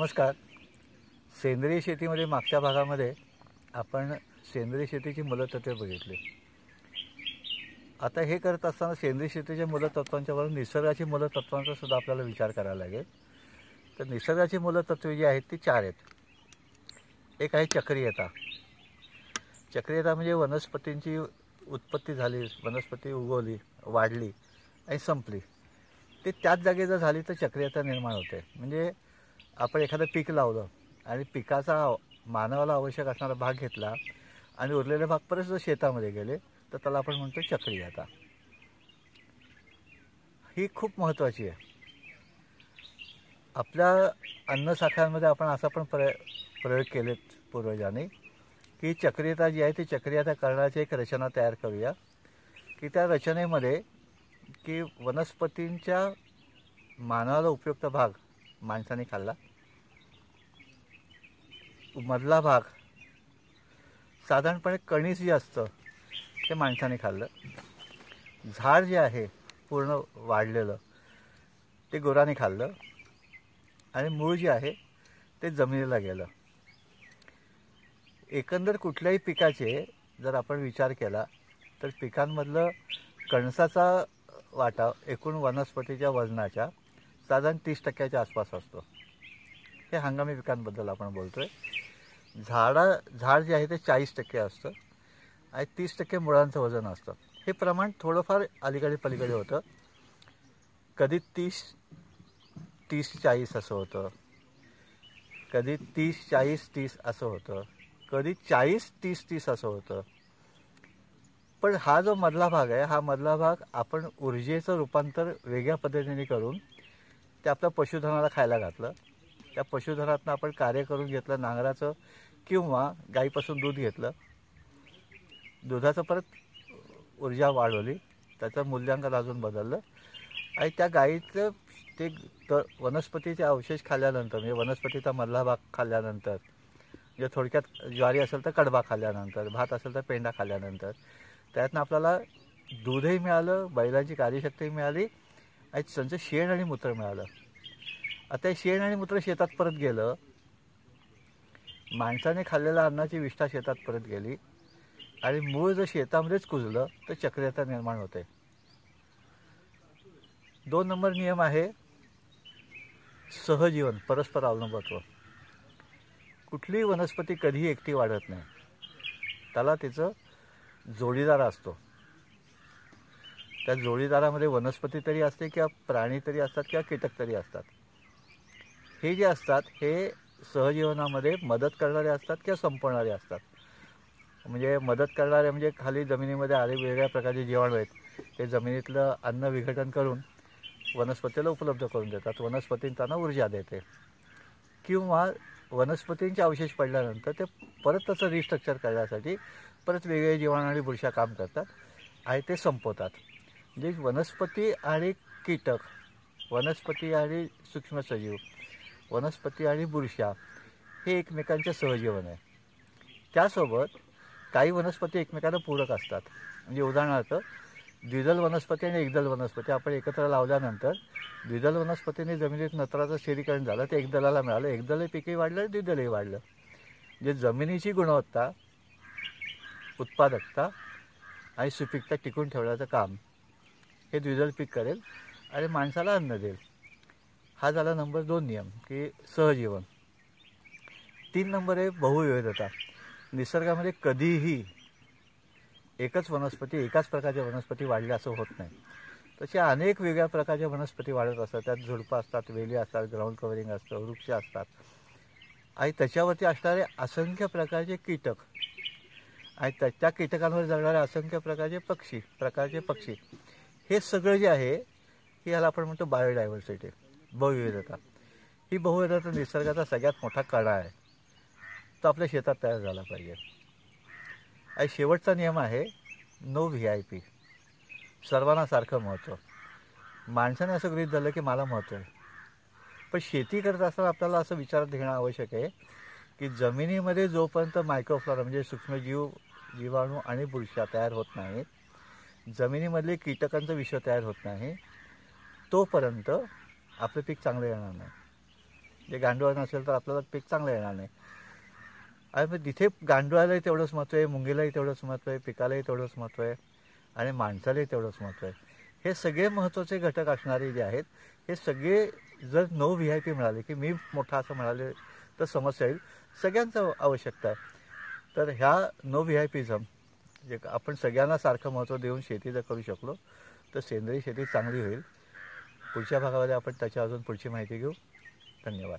नमस्कार. सेंद्रिय शेतीमध्ये मागच्या भागामध्ये आपण सेंद्रिय शेतीची मूलतत्वे बघितली. आता हे करत असताना सेंद्रिय शेतीच्या मूलतत्वांच्या बरोबर निसर्गाची मूलतत्वांचा सुद्धा आपल्याला विचार करायला लागेल. तर निसर्गाची मूलतत्वे जी आहेत ती चार आहेत. एक आहे चक्रीयता. चक्रीयता म्हणजे वनस्पतींची उत्पत्ती झाली वनस्पती उगवली वाढली आणि संपली. ते त्याच जागी जर झाली तर चक्रीयता निर्माण होते. म्हणजे आपण एखादं पीक लावलं आणि पिकाचा मानवाला आवश्यक असणारा भाग घेतला आणि उरलेले भाग परत जर शेतामध्ये गेले तर त्याला आपण म्हणतो चक्रीयता ही खूप महत्त्वाची आहे. आपल्या अन्नसाख्यांमध्ये आपण असा पण प्रय प्रयोग केलेत पूर्वजांनी की चक्रीयता जी आहे ती चक्रियता करण्याची एक रचना तयार करूया. की त्या रचनेमध्ये की वनस्पतींच्या मानवाला उपयुक्त भाग माणसाने खाल्ला. मधला भाग साधारणपणे कणीस जे असतं ते माणसाने खाल्लं. झाड जे आहे पूर्ण वाढलेलं ते गुराने खाल्लं. आणि मूळ जे आहे ते जमिनीला गेलं. एकंदर कुठल्याही पिकाचे जर आपण विचार केला तर पिकांमधलं कणसाचा वाटा एकूण वनस्पतीच्या वजनाच्या साधारण तीस टक्क्याच्या आसपास असतो. हे हंगामी पिकांबद्दल आपण बोलतोय. झाडा झाड जे आहे ते चाळीस टक्के असतं आणि तीस टक्के मुळांचं वजन असतं. हे प्रमाण थोडंफार अलीकडे पलीकडे होतं. कधी तीस तीस चाळीस असं होतं. कधी तीस चाळीस तीस असं होतं. कधी चाळीस तीस तीस असं होतं. पण हा जो मधला भाग आहे हा मधला भाग आपण ऊर्जेचं रूपांतर वेगळ्या पद्धतीने करून ते आपल्या पशुधनाला खायला घातलं. त्या पशुधनातनं आपण कार्य करून घेतलं नांगराचं किंवा गाईपासून दूध घेतलं. दुधाचं परत ऊर्जा वाढवली त्याचं मूल्यांकन अजून बदललं. आणि त्या गाईचं ते त वनस्पतीचे अवशेष खाल्ल्यानंतर म्हणजे वनस्पतीचा मधला भाग खाल्ल्यानंतर म्हणजे थोडक्यात ज्वारी असेल तर कडबा खाल्ल्यानंतर भात असेल तर पेंडा खाल्ल्यानंतर त्यातनं आपल्याला दूधही मिळालं बैलांची कार्यशक्तीही मिळाली आणि त्यांचं शेण आणि मूत्र मिळालं. आता हे शेण आणि मूत्र शेतात परत गेलं. माणसाने खाल्लेल्या अन्नाची विष्ठा शेतात परत गेली. आणि मूळ जर शेतामध्येच कुजलं तर चक्रीयता निर्माण होते. दोन नंबर नियम आहे सहजीवन परस्पर अवलंबत्व. कुठलीही वनस्पती कधीही एकटी वाढत नाही. त्याला तिचं जोडीदार असतो. त्या जोडीदारामध्ये वनस्पती तरी असते किंवा प्राणी तरी असतात किंवा कीटक तरी असतात. हे जे असतात हे सहजीवनामध्ये मदत करणारे असतात किंवा संपवणारे असतात? म्हणजे मदत करणारे म्हणजे खाली जमिनीमध्ये आले वेगळ्या प्रकारचे जीवाणू आहेत. ते जमिनीतलं अन्न विघटन करून वनस्पतीला उपलब्ध करून देतात. वनस्पती त्यांना ऊर्जा देते. किंवा वनस्पतींचे अवशेष पडल्यानंतर ते परत त्याचं रिस्ट्रक्चर करण्यासाठी परत वेगळे जीवाणू आणि बुरशा काम करतात आणि ते संपवतात. म्हणजे वनस्पती आणि कीटक वनस्पती आणि सूक्ष्म सजीव वनस्पती आणि बुरशा हे एकमेकांचे सहजीवन आहे. त्यासोबत काही वनस्पती एकमेकांना पूरक असतात. म्हणजे उदाहरणार्थ द्विदल वनस्पती आणि एकदल वनस्पती आपण एकत्र लावल्यानंतर द्विदल वनस्पतीने जमिनीत नत्राचं स्थिरीकरण झालं ते एकदलाला मिळालं. एकदल पिकही वाढलं द्विदलही वाढलं. म्हणजे जमिनीची गुणवत्ता उत्पादकता आणि सुपीकता टिकून ठेवण्याचं काम हे द्विदल पीक करेल आणि माणसाला अन्न देईल. हा झाला नंबर दोन नियम की सहजीवन. तीन नंबर आहे बहुविविधता निसर्गामध्ये कधीही एकच वनस्पती एकाच प्रकारच्या वनस्पती वाढल्या असं होत नाही. तसे अनेक वेगळ्या प्रकारच्या वनस्पती वाढत असतात. त्यात झुडपं असतात वेली असतात ग्राउंड कवरिंग असतं वृक्ष असतात. आणि त्याच्यावरती असणारे असंख्य प्रकारचे कीटक. आणि त्या त्या कीटकांवर जगणारे असंख्य प्रकारचे पक्षी प्रकारचे पक्षी. हे सगळं जे आहे हे याला आपण म्हणतो बायोडायव्हर्सिटी बहुविविधता ही बहुविधता निसर्गाचा सगळ्यात मोठा कडा आहे. तो आपल्या शेतात तयार झाला पाहिजे. आणि शेवटचा नियम आहे नो व्ही आय पी सर्वांना सारखं महत्त्व माणसाने असं गृहीत झालं की मला महत्त्व आहे. पण शेती करत असताना आपल्याला असं विचारात घेणं आवश्यक आहे की जमिनीमध्ये जोपर्यंत मायक्रोफ्लॉरा म्हणजे सूक्ष्मजीव जीवाणू आणि बुरशा तयार होत नाहीत जमिनीमधले कीटकांचं विश्व तयार होत नाही तोपर्यंत आपलं पीक चांगलं येणार नाही. जे गांडूळ नसेल तर आपल्याला पीक चांगलं येणार नाही. आणि मग तिथे गांडुळालाही तेवढंच महत्त्व आहे मुंगीलाही तेवढंच महत्त्व आहे पिकालाही तेवढंच महत्त्व आहे आणि माणसालाही तेवढंच महत्त्व आहे. हे सगळे महत्त्वाचे घटक असणारे जे आहेत हे सगळे जर नो व्ही आय पी मिळाले की मी मोठा असं म्हणाले तर समस्या येईल. सगळ्यांचं आवश्यकता आहे. तर ह्या नो व्ही आय पीझम जे आपण सगळ्यांना सारखं महत्त्व देऊन शेती जर करू शकलो तर सेंद्रिय शेती चांगली होईल. पुढच्या भागामध्ये आपण त्याच्या अजून पुढची माहिती घेऊ. धन्यवाद.